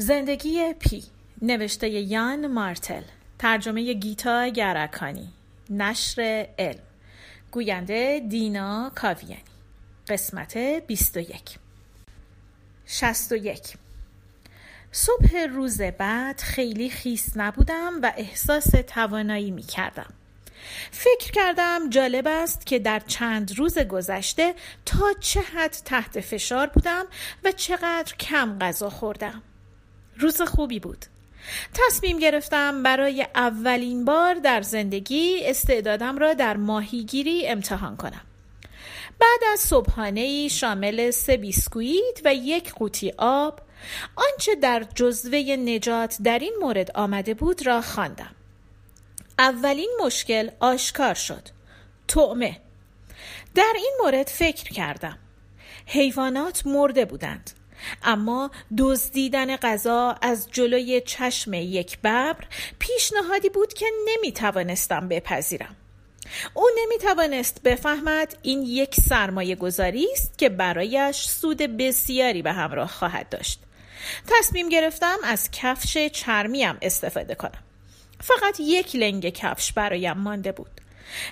زندگی پی نوشته یان مارتل ترجمه گیتا گرکانی نشر علم گوینده دینا کاویانی قسمت 21 61 صبح روز بعد خیلی خیس نبودم و احساس توانایی می کردم فکر کردم جالب است که در چند روز گذشته تا چه حد تحت فشار بودم و چقدر کم غذا خوردم. روز خوبی بود. تصمیم گرفتم برای اولین بار در زندگی استعدادم را در ماهیگیری امتحان کنم. بعد از صبحانه شامل سه بیسکویت و یک قوطی آب آنچه در جزوه نجات در این مورد آمده بود را خواندم. اولین مشکل آشکار شد. تعمه در این مورد فکر کردم. حیوانات مرده بودند. اما دزدیدن غذا از جلوی چشم یک ببر پیشنهادی بود که نمی توانستم بپذیرم. او نمی توانست بفهمد این یک سرمایه گذاری است که برایش سود بسیاری به همراه خواهد داشت. تصمیم گرفتم از کفش چرمیم استفاده کنم. فقط یک لنگ کفش برایم مانده بود.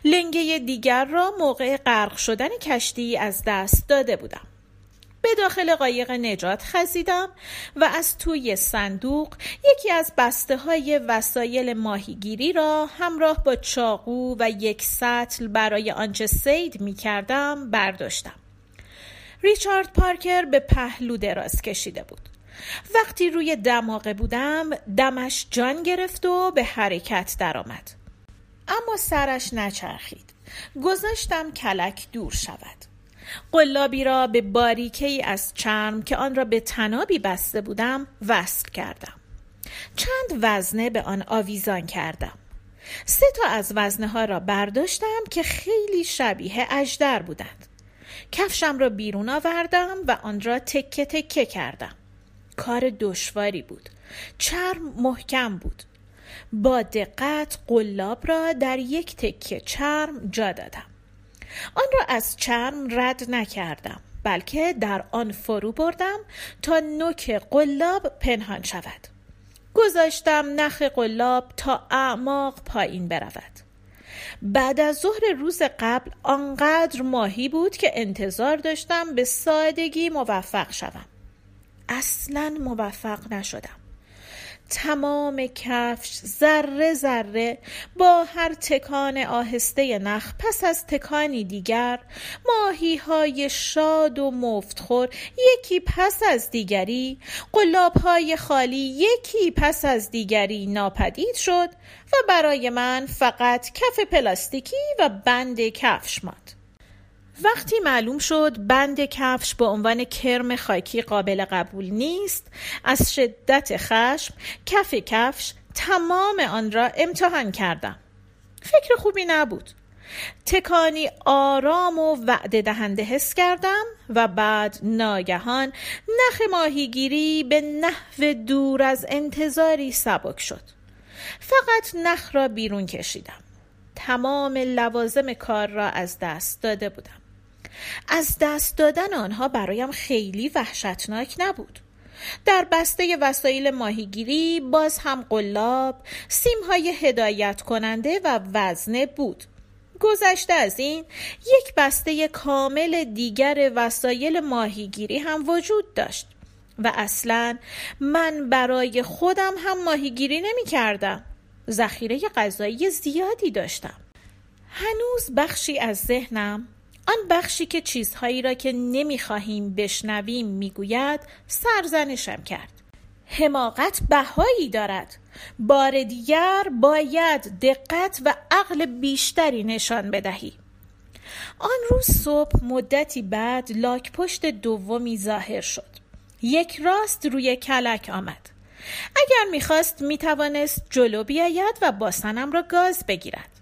لنگه دیگر را موقع غرق شدن کشتی از دست داده بودم. به داخل قایق نجات خزیدم و از توی صندوق یکی از بسته های وسایل ماهیگیری را همراه با چاقو و یک سطل برای آنچه سید می کردم برداشتم. ریچارد پارکر به پهلو دراز کشیده بود. وقتی روی دماغه بودم دمش جان گرفت و به حرکت درآمد. اما سرش نچرخید. گذاشتم کلک دور شود. قلابی را به باریکه از چرم که آن را به تنابی بسته بودم وصل کردم. چند وزنه به آن آویزان کردم. سه تا از وزنه ها را برداشتم که خیلی شبیه اجدر بودند. کفشم را بیرون آوردم و آن را تکه تکه کردم. کار دشواری بود. چرم محکم بود. با دقت قلاب را در یک تکه چرم جا دادم. آن را از چرم رد نکردم بلکه در آن فرو بردم تا نوک قلاب پنهان شود. گذاشتم نخ قلاب تا اعماق پایین برود. بعد از ظهر روز قبل آنقدر ماهی بود که انتظار داشتم به سادگی موفق شوم. اصلا موفق نشدم. تمام کفش ذره ذره با هر تکان آهسته نخ پس از تکانی دیگر ماهی های شاد و مفتخور یکی پس از دیگری قلاب های خالی یکی پس از دیگری ناپدید شد و برای من فقط کف پلاستیکی و بند کفش ماند. وقتی معلوم شد بند کفش به عنوان کرم خاکی قابل قبول نیست از شدت خشم کف کفش تمام آن را امتحان کردم. فکر خوبی نبود. تکانی آرام و وعده دهنده حس کردم و بعد ناگهان نخ ماهیگیری به نحو دور از انتظاری سبک شد. فقط نخ را بیرون کشیدم. تمام لوازم کار را از دست داده بودم. از دست دادن آنها برایم خیلی وحشتناک نبود. در بسته وسایل ماهیگیری باز هم قلاب سیمهای هدایت کننده و وزنه بود. گذشته از این یک بسته کامل دیگر وسایل ماهیگیری هم وجود داشت و اصلا من برای خودم هم ماهیگیری نمی کردم. ذخیره غذایی زیادی داشتم. هنوز بخشی از ذهنم آن بخشی که چیزهایی را که نمی‌خواهیم بشنویم می‌گوید سرزنشم کرد. حماقت بهایی دارد. بار دیگر باید دقت و عقل بیشتری نشان بدهی. آن روز صبح مدتی بعد لاک پشت دومی ظاهر شد. یک راست روی کلک آمد. اگر می‌خواست می‌توانست جلو بیاید و باسنم را گاز بگیرد.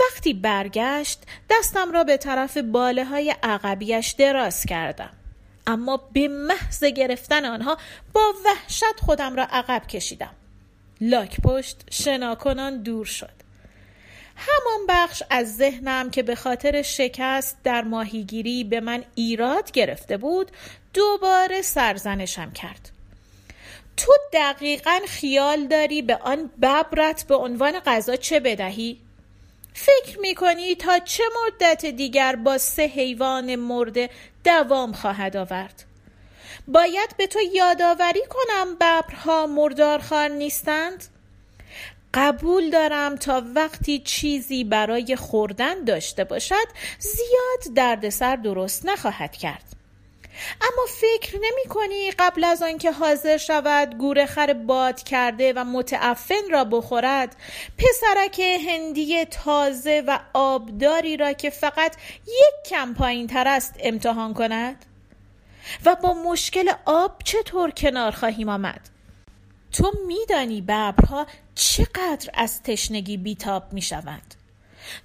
وقتی برگشت دستم را به طرف باله های عقبیش دراز کردم. اما به محض گرفتن آنها با وحشت خودم را عقب کشیدم. لاک پشت شناکنان دور شد. همان بخش از ذهنم که به خاطر شکست در ماهیگیری به من ایراد گرفته بود دوباره سرزنشم کرد. تو دقیقا خیال داری به آن ببرت به عنوان غذا چه بدهی؟ فکر می‌کنی تا چه مدت دیگر با سه حیوان مرده دوام خواهد آورد؟ باید به تو یادآوری کنم ببرها مردارخوار نیستند؟ قبول دارم تا وقتی چیزی برای خوردن داشته باشد زیاد دردسر درست نخواهد کرد اما فکر نمی کنی قبل از آنکه حاضر شود گورخر باد کرده و متعفن را بخورد پسرک هندی تازه و آبداری را که فقط یک کم پایین تر است امتحان کند؟ و با مشکل آب چطور کنار خواهیم آمد؟ تو میدانی ببرها چقدر از تشنگی بیتاب می شوند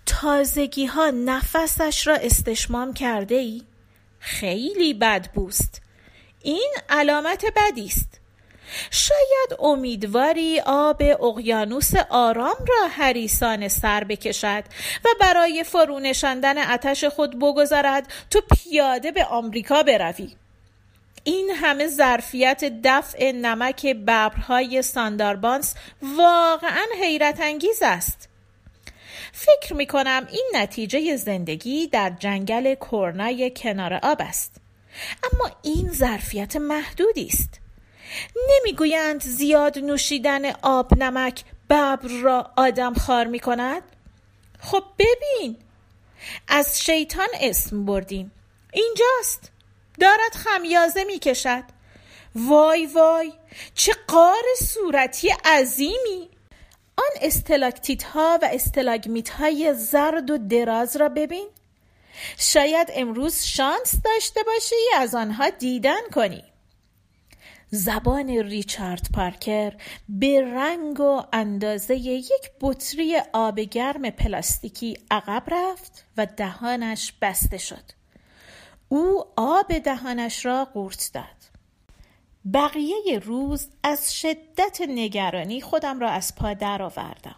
تازگی ها نفسش را استشمام کرده ای؟ خیلی بد بوست. این علامت بدی است. شاید امیدواری آب اقیانوس آرام را حریسان سر بکشد و برای فرونشاندن اتش خود بگذارد تو پیاده به آمریکا بروی. این همه ظرفیت دفع نمک ببرهای سانداربانس واقعا حیرت انگیز است. فکر می کنم این نتیجه زندگی در جنگل کرنای کنار آب است. اما این ظرفیت محدودی است. نمی‌گویند زیاد نوشیدن آب نمک ببر را آدم خار می کند؟ خب ببین. از شیطان اسم بردیم. اینجاست. دارد خمیازه می کشد وای وای چه قار صورتی عظیمی! آن استلاکتیت ها و استلاگمیت های زرد و دراز را ببین. شاید امروز شانس داشته باشی از آنها دیدن کنی. زبان ریچارد پارکر به رنگ و اندازه یک بطری آب گرم پلاستیکی عقب رفت و دهانش بسته شد. او آب دهانش را قورت داد. بقیه روز از شدت نگرانی خودم را از پا درآوردم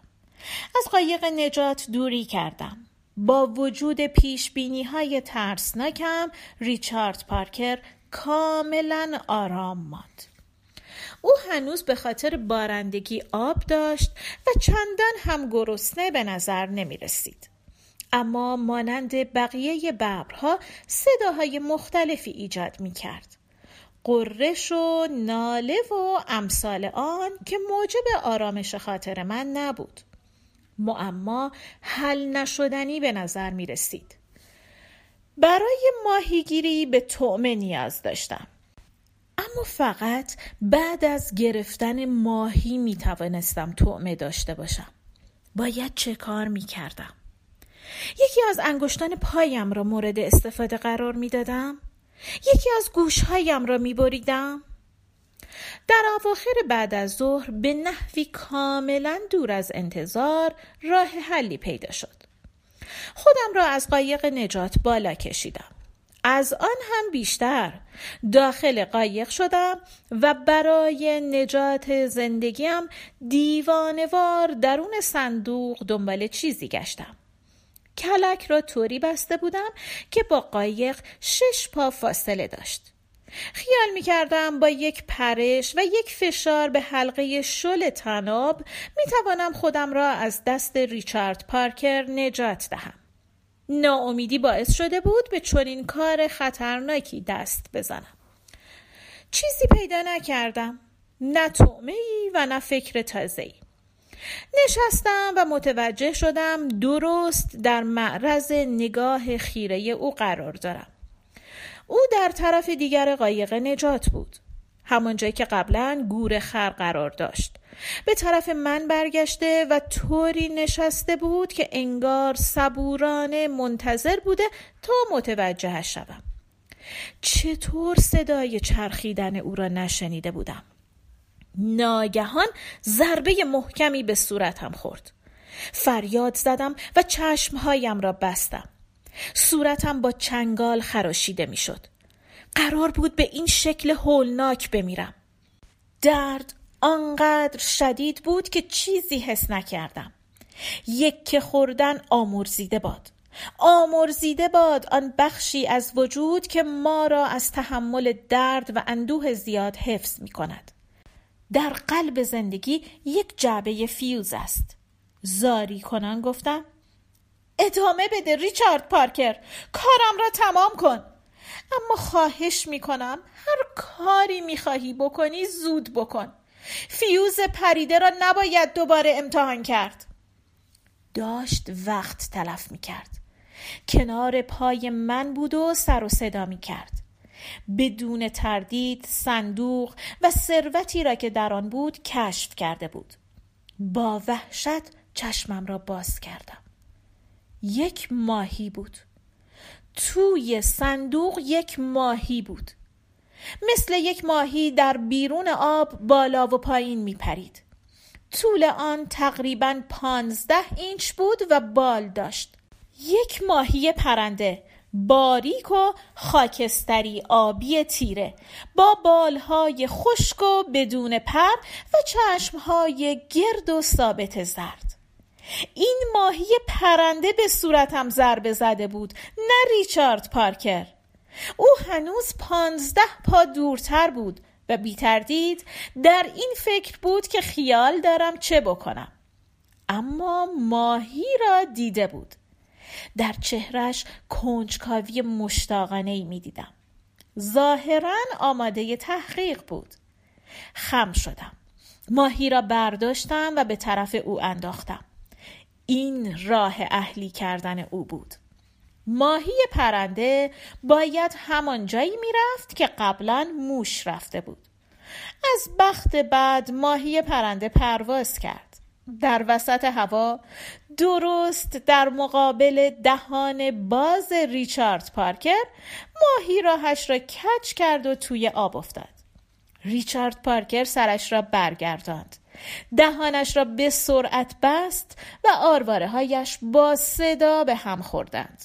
از قایق نجات دوری کردم با وجود پیش بینی های ترسناکم ریچارد پارکر کاملا آرام ماند او هنوز به خاطر بارندگی آب داشت و چندان هم گرسنه به نظر نمی رسید. اما مانند بقیه ببرها صداهای مختلفی ایجاد می کرد. قررش و ناله و امثال آن که موجب آرامش خاطر من نبود. معما حل نشدنی به نظر می رسید. برای ماهیگیری به طعمه نیاز داشتم. اما فقط بعد از گرفتن ماهی می توانستم طعمه داشته باشم. باید چه کار می کردم؟ یکی از انگشتان پایم را مورد استفاده قرار می دادم. یکی از گوشهایم را می بریدم. در اواخر بعد از ظهر به نحوی کاملا دور از انتظار راه حلی پیدا شد. خودم را از قایق نجات بالا کشیدم. از آن هم بیشتر داخل قایق شدم و برای نجات زندگیم دیوانوار درون صندوق دنبال چیزی گشتم. کلک را طوری بسته بودم که با قایق شش پا فاصله داشت. خیال می کردم با یک پرش و یک فشار به حلقه شل تناب می توانم خودم را از دست ریچارد پارکر نجات دهم. ناامیدی باعث شده بود به چنین کار خطرناکی دست بزنم. چیزی پیدا نکردم. نه تومه و نه فکر تازه‌ای. نشستم و متوجه شدم درست در معرض نگاه خیره او قرار دارم. او در طرف دیگر قایق نجات بود. همانجایی که قبلا گور خر قرار داشت. به طرف من برگشته و طوری نشسته بود که انگار صبورانه منتظر بوده تا متوجهش شوم. چطور صدای چرخیدن او را نشنیده بودم؟ ناگهان ضربه محکمی به صورتم خورد. فریاد زدم و چشمهایم را بستم. صورتم با چنگال خراشیده می‌شد. قرار بود به این شکل هولناک بمیرم. درد آنقدر شدید بود که چیزی حس نکردم. یک خوردن آمرزیده باد. آمرزیده باد آن بخشی از وجود که ما را از تحمل درد و اندوه زیاد حفظ می کند در قلب زندگی یک جعبه فیوز است. زاری کنان گفتم ادامه بده ریچارد پارکر کارم را تمام کن. اما خواهش می‌کنم هر کاری می‌خواهی بکنی زود بکن. فیوز پریده را نباید دوباره امتحان کرد. داشت وقت تلف می‌کرد. کنار پای من بود و سر و صدا می‌کرد. بدون تردید صندوق و ثروتی را که در آن بود کشف کرده بود. با وحشت چشمم را باز کردم. یک ماهی بود. توی صندوق یک ماهی بود. مثل یک ماهی در بیرون آب بالا و پایین می پرید طول آن تقریبا پانزده اینچ بود و بال داشت. یک ماهی پرنده باریک و خاکستری آبی تیره با بالهای خشک و بدون پر و چشمهای گرد و ثابت زرد. این ماهی پرنده به صورتم ضربه زده بود نه ریچارد پارکر. او هنوز پانزده پا دورتر بود و بی تردید در این فکر بود که خیال دارم چه بکنم. اما ماهی را دیده بود. در چهرش کنجکاوی مشتاقانه ای می دیدم ظاهرا آماده تحقیق بود. خم شدم. ماهی را برداشتم و به طرف او انداختم. این راه اهلی کردن او بود. ماهی پرنده باید همان جایی می‌رفت که قبلا موش رفته بود. از بخت بعد ماهی پرنده پرواز کرد. در وسط هوا. درست در مقابل دهان باز ریچارد پارکر ماهی راهش را کچ کرد و توی آب افتاد. ریچارد پارکر سرش را برگرداند. دهانش را به سرعت بست و آرواره هایش با صدا به هم خوردند.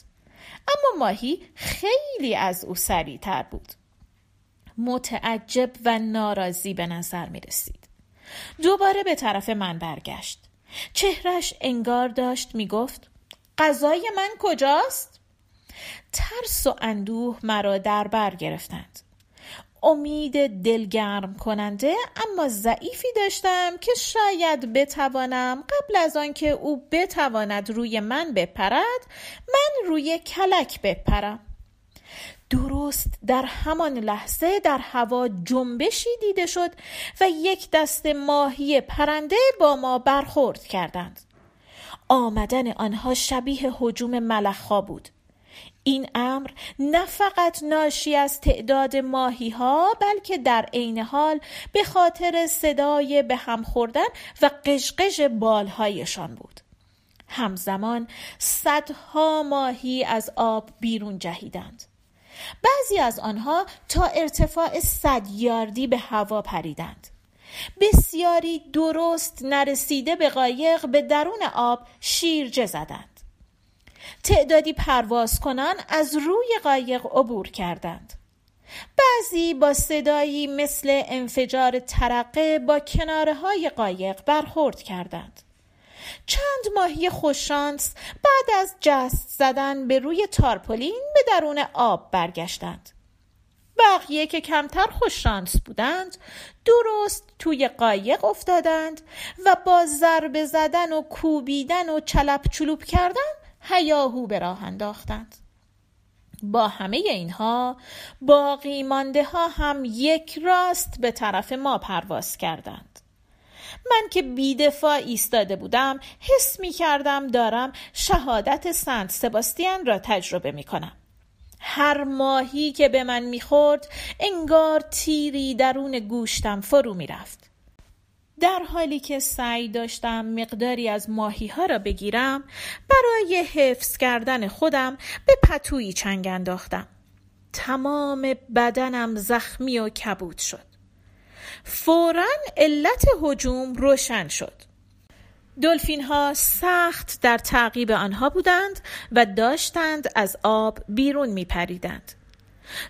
اما ماهی خیلی از او سریعتر بود. متعجب و ناراضی به نظر می رسید دوباره به طرف من برگشت. چهرش انگار داشت می گفت غذای من کجاست؟ ترس و اندوه مرا در بر گرفتند. امید دلگرم کننده اما ضعیفی داشتم که شاید بتوانم قبل از آنکه او بتواند روی من بپرد من روی کلک بپرم. درست در همان لحظه در هوا جنبشی دیده شد و یک دست ماهی پرنده با ما برخورد کردند. آمدن آنها شبیه حجوم ملخها بود. این امر نه فقط ناشی از تعداد ماهی ها بلکه در عین حال به خاطر صدای به هم خوردن و قشقش بالهایشان بود. همزمان صدها ماهی از آب بیرون جهیدند. بعضی از آنها تا ارتفاع صد یاردی به هوا پریدند. بسیاری درست نرسیده به قایق به درون آب شیرجه زدند. تعدادی پرواز کنان از روی قایق عبور کردند. بعضی با صدایی مثل انفجار ترقه با کناره های قایق برخورد کردند. چند ماهی خوششانس بعد از جست زدن به روی تارپولین به درون آب برگشتند. بقیه که کمتر خوششانس بودند درست توی قایق افتادند و با ضربه زدن و کوبیدن و چلپ چلوب کردن هیاهو به راه انداختند. با همه اینها باقی مانده ها هم یک راست به طرف ما پرواز کردند. من که بیدفاع ایستاده بودم حس می کردم دارم شهادت سنت سباستیان را تجربه می کنم هر ماهی که به من می‌خورد انگار تیری درون گوشتم فرو می‌رفت. در حالی که سعی داشتم مقداری از ماهی ها را بگیرم برای حفظ کردن خودم به پتویی چنگ انداختم. تمام بدنم زخمی و کبود شد. فورا علت هجوم روشن شد. دلفین ها سخت در تعقیب آنها بودند و داشتند از آب بیرون می پریدند.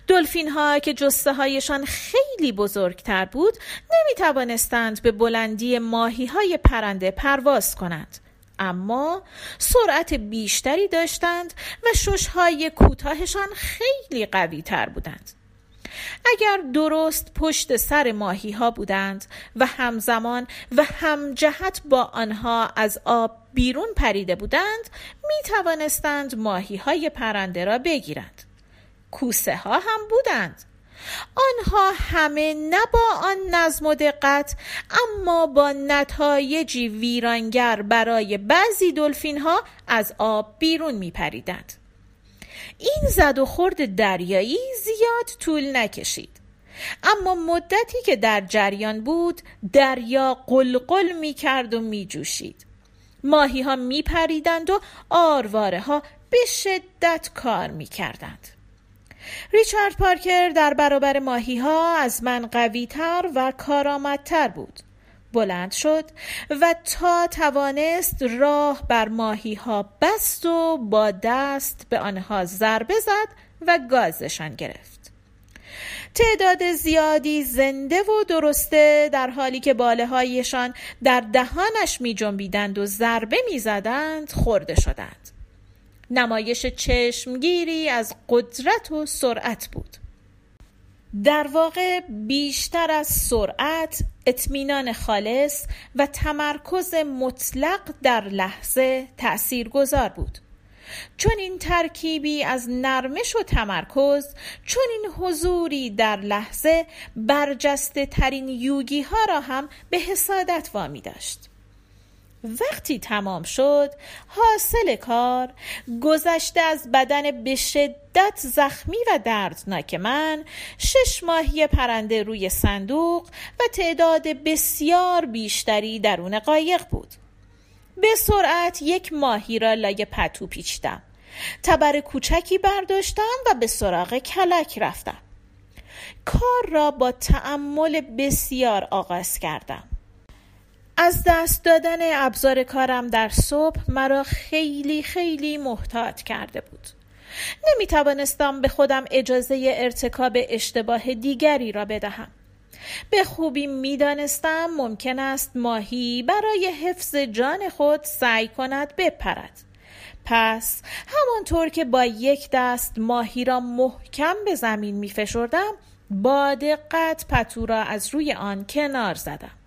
دلفین ها که جسته هایشان خیلی بزرگتر بود نمی توانستند به بلندی ماهی های پرنده پرواز کنند. اما سرعت بیشتری داشتند و شش های کوتاهشان خیلی قوی تر بودند. اگر درست پشت سر ماهی ها بودند و همزمان و همجهت با آنها از آب بیرون پریده بودند می توانستند ماهی های پرنده را بگیرند کوسه ها هم بودند آنها همه نه با آن نظم و دقت اما با نتایجی ویرانگر برای بعضی دلفین ها از آب بیرون می پریدند. این زد و خورد دریایی زیاد طول نکشید. اما مدتی که در جریان بود دریا قلقل می کرد و می جوشید ماهی ها می پریدند و آرواره ها به شدت کار می کردند ریچارد پارکر در برابر ماهی ها از من قوی تر و کارآمدتر بود. بلند شد و تا توانست راه بر ماهی ها بست و با دست به آنها ضربه زد و گازشان گرفت. تعداد زیادی زنده و درسته در حالی که باله هایشان در دهانش می جنبیدند و ضربه می زدند خورده شدند. نمایش چشمگیری از قدرت و سرعت بود. در واقع بیشتر از سرعت اطمینان خالص و تمرکز مطلق در لحظه تأثیر گذار بود. چون این ترکیبی از نرمش و تمرکز چون این حضوری در لحظه برجسته ترین یوگی ها را هم به حسادت وامی داشت. وقتی تمام شد حاصل کار گذشته از بدن به شدت زخمی و دردناک من شش ماهی پرنده روی صندوق و تعداد بسیار بیشتری درون قایق بود. به سرعت یک ماهی را لای پتو پیچیدم. تبر کوچکی برداشتم و به سراغ کلک رفتم. کار را با تأمل بسیار آغاز کردم. از دست دادن ابزار کارم در صبح مرا خیلی خیلی محتاط کرده بود. نمی توانستم به خودم اجازه ارتکاب اشتباه دیگری را بدهم. به خوبی می دانستم ممکن است ماهی برای حفظ جان خود سعی کند بپرد. پس همانطور که با یک دست ماهی را محکم به زمین می فشردم با دقت پتو را از روی آن کنار زدم.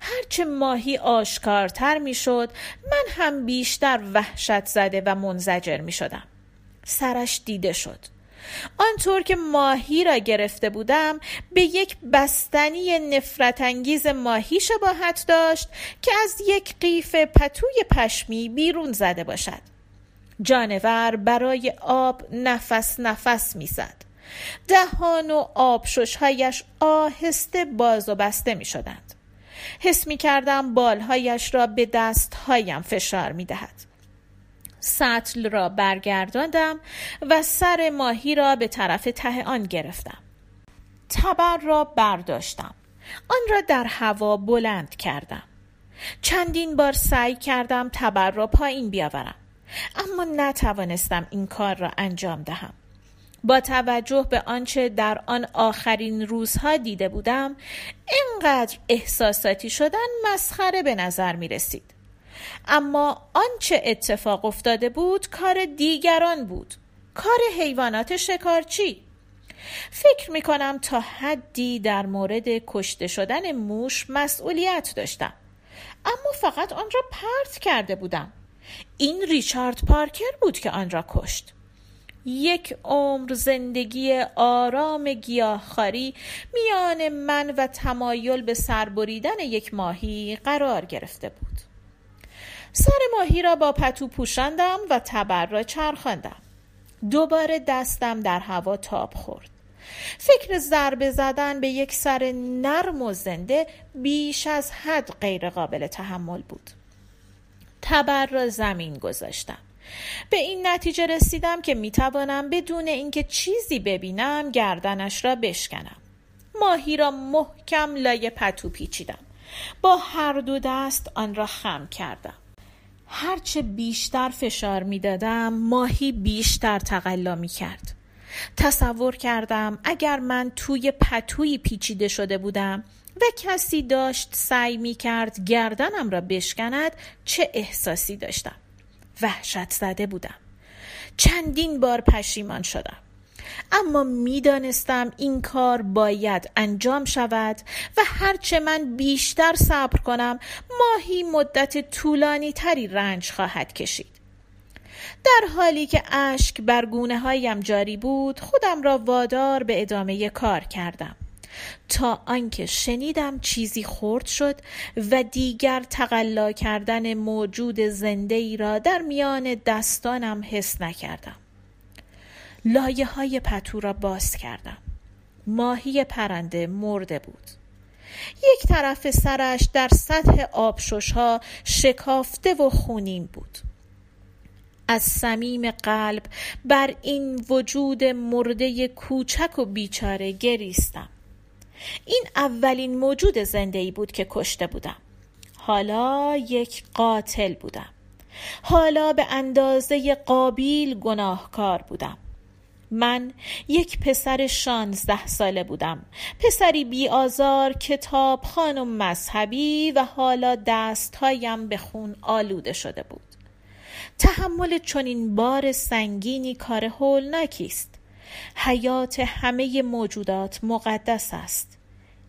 هرچه ماهی آشکارتر می‌شد من هم بیشتر وحشت زده و منزجر می شدم سرش دیده شد. آنطور که ماهی را گرفته بودم به یک بستنی نفرت انگیز ماهی شباهت داشت که از یک قیف پتوی پشمی بیرون زده باشد. جانور برای آب نفس نفس می‌زد. دهان و آبششهایش آهسته باز و بسته می شدند حس می کردم بالهایش را به دستهایم فشار می دهد. سطل را برگرداندم و سر ماهی را به طرف ته آن گرفتم. تبر را برداشتم. آن را در هوا بلند کردم. چندین بار سعی کردم تبر را پایین بیاورم. اما نتوانستم این کار را انجام دهم. با توجه به آنچه در آن آخرین روزها دیده بودم اینقدر احساساتی شدن مسخره به نظر می رسید. اما آنچه اتفاق افتاده بود کار دیگران بود. کار حیوانات شکارچی. فکر می کنم تا حدی در مورد کشته شدن موش مسئولیت داشتم. اما فقط آن را پرت کرده بودم. این ریچارد پارکر بود که آن را کشت. یک عمر زندگی آرام گیاهخواری میان من و تمایل به سربریدن یک ماهی قرار گرفته بود. سر ماهی را با پتو پوشاندم و تبر را چرخاندم. دوباره دستم در هوا تاب خورد. فکر ضربه زدن به یک سر نرم و زنده بیش از حد غیر قابل تحمل بود. تبر را زمین گذاشتم. به این نتیجه رسیدم که می‌توانم بدون اینکه چیزی ببینم گردنش را بشکنم. ماهی را محکم لای پتو پیچیدم. با هر دو دست آن را خم کردم. هرچه بیشتر فشار می‌دادم ماهی بیشتر تقلا می کرد تصور کردم اگر من توی پتویی پیچیده شده بودم و کسی داشت سعی می کرد گردنم را بشکند چه احساسی داشتم؟ وحشت زده بودم. چندین بار پشیمان شدم. اما می‌دانستم این کار باید انجام شود و هرچه من بیشتر صبر کنم ماهی مدت طولانی تری رنج خواهد کشید. در حالی که اشک بر گونه هایم جاری بود خودم را وادار به ادامه کار کردم. تا آنکه شنیدم چیزی خرد شد و دیگر تقلا کردن موجود زنده ای را در میان دستانم حس نکردم. لایه های پتو را باز کردم. ماهی پرنده مرده بود. یک طرف سرش در سطح آبشش ها شکافته و خونین بود. از صمیم قلب بر این وجود مرده کوچک و بیچاره گریستم. این اولین موجود زنده ای بود که کشته بودم. حالا یک قاتل بودم. حالا به اندازه قابیل گناهکار بودم. من یک پسر شانزده ساله بودم. پسری بی آزار کتاب خانم مذهبی و حالا دستهایم به خون آلوده شده بود. تحمل چنین بار سنگینی کار هولناکی است. حیات همه موجودات مقدس است.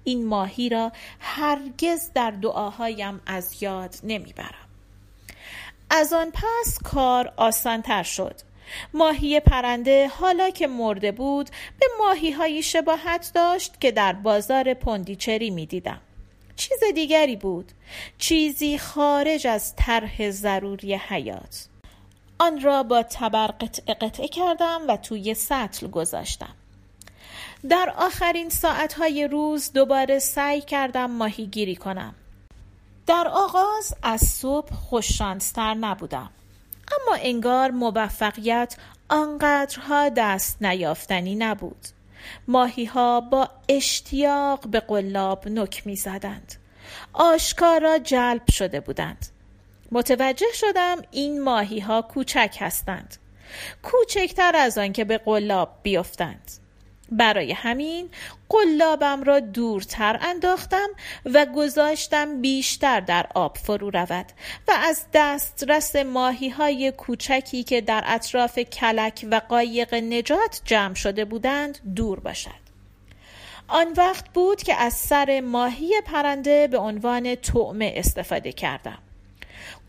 این ماهی را هرگز در دعاهایم از یاد نمی‌برم. از آن پس کار آسانتر شد. ماهی پرنده حالا که مرده بود به ماهی هایی شباهت داشت که در بازار پندیچری می دیدم. چیز دیگری بود. چیزی خارج از طرح ضروری حیات. آن را با تبر قطعه قطعه کردم و توی سطل گذاشتم. در آخرین ساعتهای روز دوباره سعی کردم ماهیگیری کنم. در آغاز از صبح خوششانستر نبودم. اما انگار موفقیت آنقدرها دست نیافتنی نبود. ماهی ها با اشتیاق به قلاب نک می زدند آشکارا جلب شده بودند. متوجه شدم این ماهی ها کوچک هستند. کوچکتر از آن که به قلاب بیفتند. برای همین قلابم را دورتر انداختم و گذاشتم بیشتر در آب فرو رود و از دسترس ماهی های کوچکی که در اطراف کلک و قایق نجات جمع شده بودند دور باشد. آن وقت بود که از سر ماهی پرنده به عنوان طعمه استفاده کردم.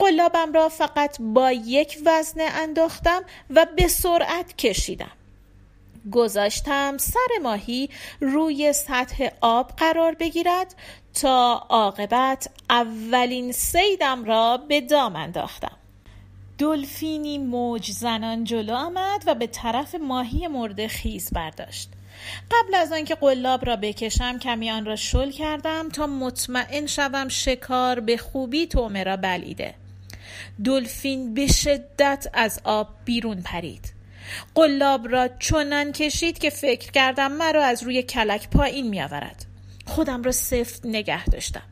قلابم را فقط با یک وزنه انداختم و به سرعت کشیدم. گذاشتم سر ماهی روی سطح آب قرار بگیرد تا عاقبت اولین سیدم را به دام انداختم. دلفینی موج زنان جلو آمد و به طرف ماهی مرده خیز برداشت. قبل از آنکه قلاب را بکشم کمی آن را شل کردم تا مطمئن شوم شکار به خوبی تومه را بلیده. دلفین به شدت از آب بیرون پرید. قلاب را چنان کشید که فکر کردم مرا از روی کلک پایین می آورد خودم را سفت نگه داشتم.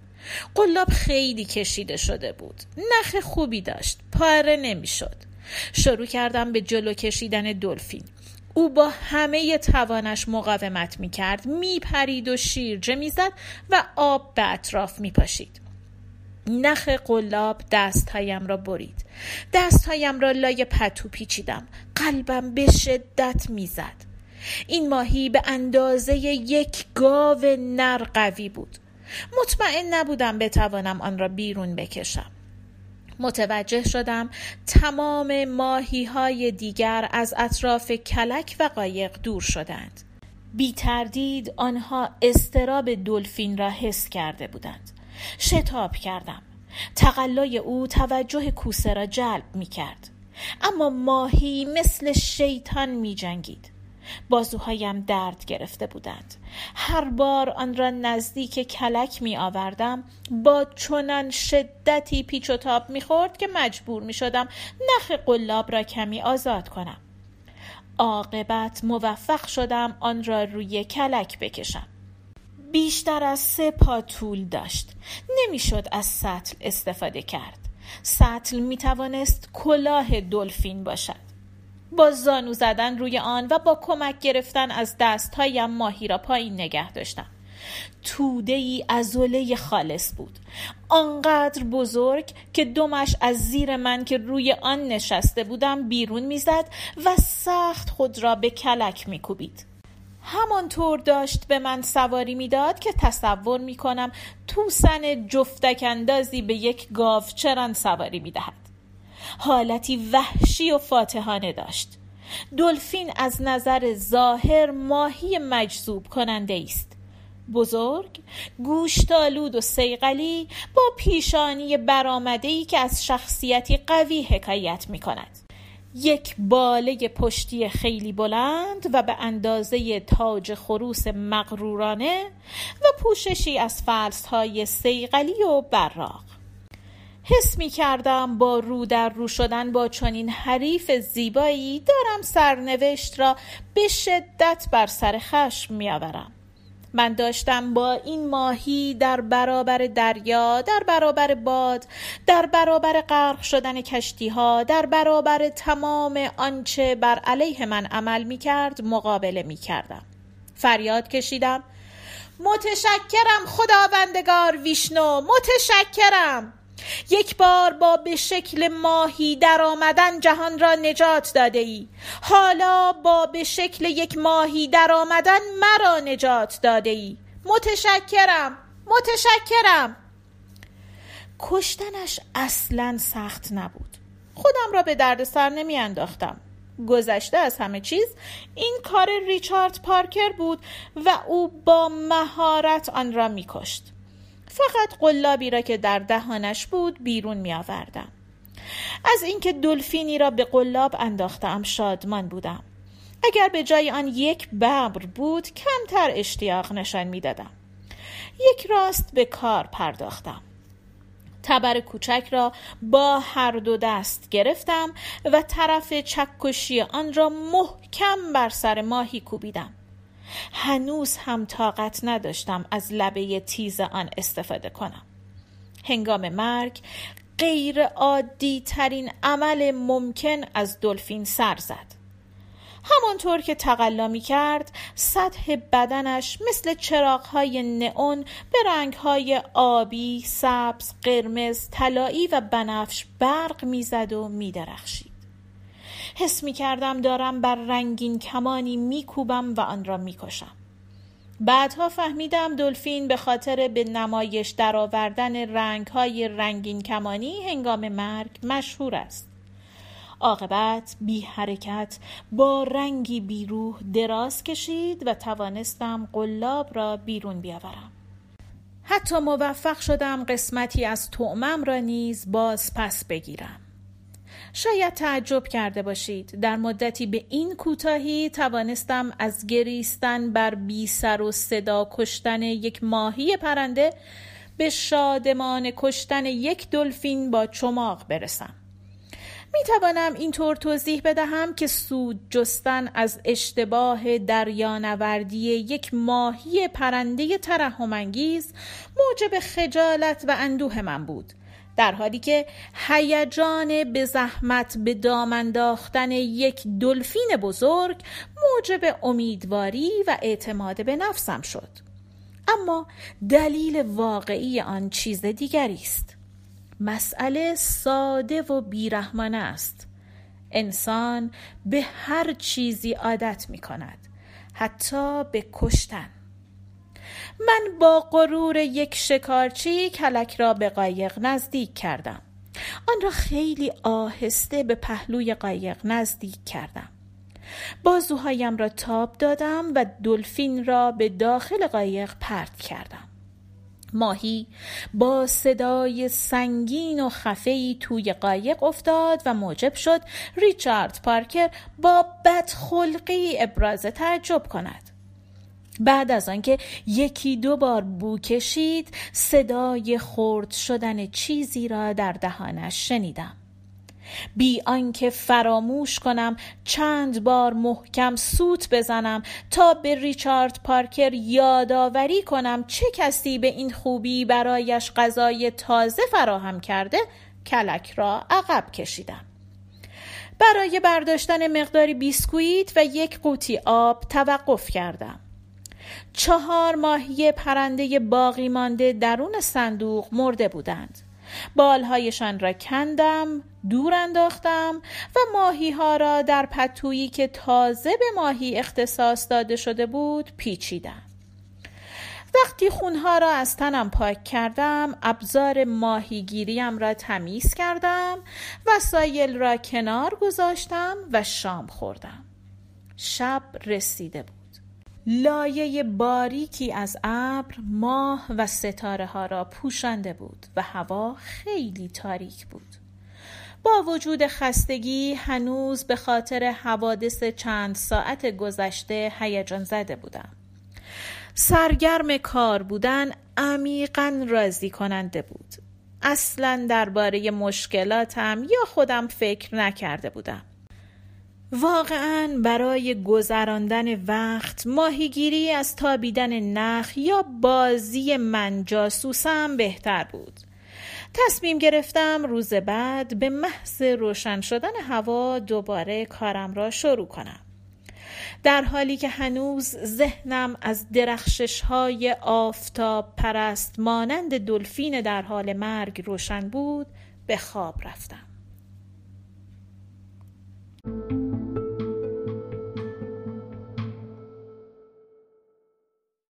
قلاب خیلی کشیده شده بود. نخ خوبی داشت. پاره نمی‌شد. شروع کردم به جلو کشیدن دلفین. او با همه توانش مقاومت می کرد می پرید و شیرجه می زد و آب به اطراف می پاشید نخ قلاب دستهایم را برید. دستهایم را لای پتو پیچیدم. قلبم به شدت می‌زد. این ماهی به اندازه یک گاو نر قوی بود. مطمئن نبودم بتوانم آن را بیرون بکشم. متوجه شدم تمام ماهی های دیگر از اطراف کلک و قایق دور شدند. بی تردید آنها استراب دلفین را حس کرده بودند. شتاب کردم. تقلای او توجه کوسه را جلب می کرد. اما ماهی مثل شیطان می جنگید. بازوهایم درد گرفته بودند. هر بار آن را نزدیک کلک می آوردم با چنان شدتی پیچ و تاب می خورد که مجبور می شدم نخ قلاب را کمی آزاد کنم. عاقبت موفق شدم آن را روی کلک بکشم. بیشتر از سه پا طول داشت. نمی‌شد از سطل استفاده کرد. سطل می توانست کلاه دلفین باشد. با زانو زدن روی آن و با کمک گرفتن از دستهایم ماهی را پایین نگه داشتم. توده ای ازوله خالص بود. آنقدر بزرگ که دمش از زیر من که روی آن نشسته بودم بیرون می‌زد و سخت خود را به کلک میکوبید. همانطور داشت به من سواری می‌داد که تصور می‌کنم توسن جفتک اندازی به یک گاوچران سواری می‌دهد. حالتی وحشی و فاتحانه داشت. دلفین از نظر ظاهر ماهی مجذوب کننده است. بزرگ گوشتالود و سیقلی با پیشانی برآمده که از شخصیتی قوی حکایت می کند یک باله پشتی خیلی بلند و به اندازه تاج خروس مغرورانه و پوششی از فلس های سیقلی و براق حس می کردم با رو در رو شدن با چنین حریف زیبایی دارم سرنوشت را به شدت بر سر خشم می آورم. من داشتم با این ماهی در برابر دریا در برابر باد در برابر غرق شدن کشتی ها در برابر تمام آنچه بر علیه من عمل می کرد مقابله می کردم فریاد کشیدم متشکرم خداوندگار ویشنو متشکرم. یک بار با به شکل ماهی در آمدن جهان را نجات داده ای حالا با به شکل یک ماهی در آمدن مرا نجات داده ای متشکرم متشکرم. کشتنش اصلا سخت نبود. خودم را به دردسر نمی انداختم گذشته از همه چیز این کار ریچارد پارکر بود و او با مهارت آن را می کشت فقط قلابی را که در دهانش بود بیرون می آوردم. از اینکه دلفینی را به قلاب انداختم شادمان بودم. اگر به جای آن یک ببر بود کمتر اشتیاق نشان می‌دادم. یک راست به کار پرداختم. تبر کوچک را با هر دو دست گرفتم و طرف چکشی آن را محکم بر سر ماهی کوبیدم. هنوز هم طاقت نداشتم از لبه تیز آن استفاده کنم. هنگام مرگ غیر عادی ترین عمل ممکن از دلفین سر زد. همانطور که تقلا می کرد سطح بدنش مثل چراغهای نئون به رنگهای آبی، سبز، قرمز، طلایی و بنفش برق می‌زد و میدرخشید. حس می کردم دارم بر رنگین کمانی میکوبم و آن را می‌کشم. بعدها فهمیدم دلفین به خاطر به نمایش درآوردن رنگ های رنگین کمانی هنگام مرگ مشهور است. عاقبت بی حرکت با رنگی بیروح دراز کشید و توانستم قلاب را بیرون بیاورم. حتی موفق شدم قسمتی از تعمم را نیز باز پس بگیرم. شاید تعجب کرده باشید. در مدتی به این کوتاهی توانستم از گریستن بر بی سر و صدا کشتن یک ماهی پرنده به شادمان کشتن یک دلفین با چماق برسم. می توانم اینطور توضیح بدهم که سود جستن از اشتباه دریانوردی یک ماهی پرنده ترحمانگیز موجب خجالت و اندوه من بود. در حالی که هیجان به زحمت به دام انداختن یک دلفین بزرگ موجب امیدواری و اعتماد به نفسم شد. اما دلیل واقعی آن چیز دیگری است. مسئله ساده و بیرحمانه است. انسان به هر چیزی عادت می کند حتی به کشتن. من با غرور یک شکارچی کلک را به قایق نزدیک کردم. آن را خیلی آهسته به پهلوی قایق نزدیک کردم. بازوهایم را تاب دادم و دلفین را به داخل قایق پرت کردم. ماهی با صدای سنگین و خفهی توی قایق افتاد و موجب شد ریچارد پارکر با بدخلقی ابراز تعجب کند. بعد از آنکه یکی دو بار بو کشید صدای خرد شدن چیزی را در دهانش شنیدم. بی آنکه فراموش کنم چند بار محکم سوت بزنم تا به ریچارد پارکر یادآوری کنم چه کسی به این خوبی برایش غذای تازه فراهم کرده کلک را عقب کشیدم. برای برداشتن مقداری بیسکویت و یک قوطی آب توقف کردم. چهار ماهی پرنده باقی مانده درون صندوق مرده بودند. بالهایشان را کندم دور انداختم و ماهی ها را در پتویی که تازه به ماهی اختصاص داده شده بود پیچیدم. وقتی خونها را از تنم پاک کردم ابزار ماهیگیریم را تمیز کردم وسایل را کنار گذاشتم و شام خوردم. شب رسیده بود. لایه باریکی از ابر ماه و ستاره ها را پوشانده بود و هوا خیلی تاریک بود. با وجود خستگی هنوز به خاطر حوادث چند ساعت گذشته هیجان زده بودم. سرگرم کار بودن عمیقا راضی کننده بود. اصلا درباره مشکلاتم یا خودم فکر نکرده بودم. واقعا برای گذراندن وقت ماهیگیری از تابیدن نخ یا بازی من جاسوسم بهتر بود. تصمیم گرفتم روز بعد به محض روشن شدن هوا دوباره کارم را شروع کنم. در حالی که هنوز ذهنم از درخشش های آفتاب پرست مانند دلفین در حال مرگ روشن بود به خواب رفتم. うん。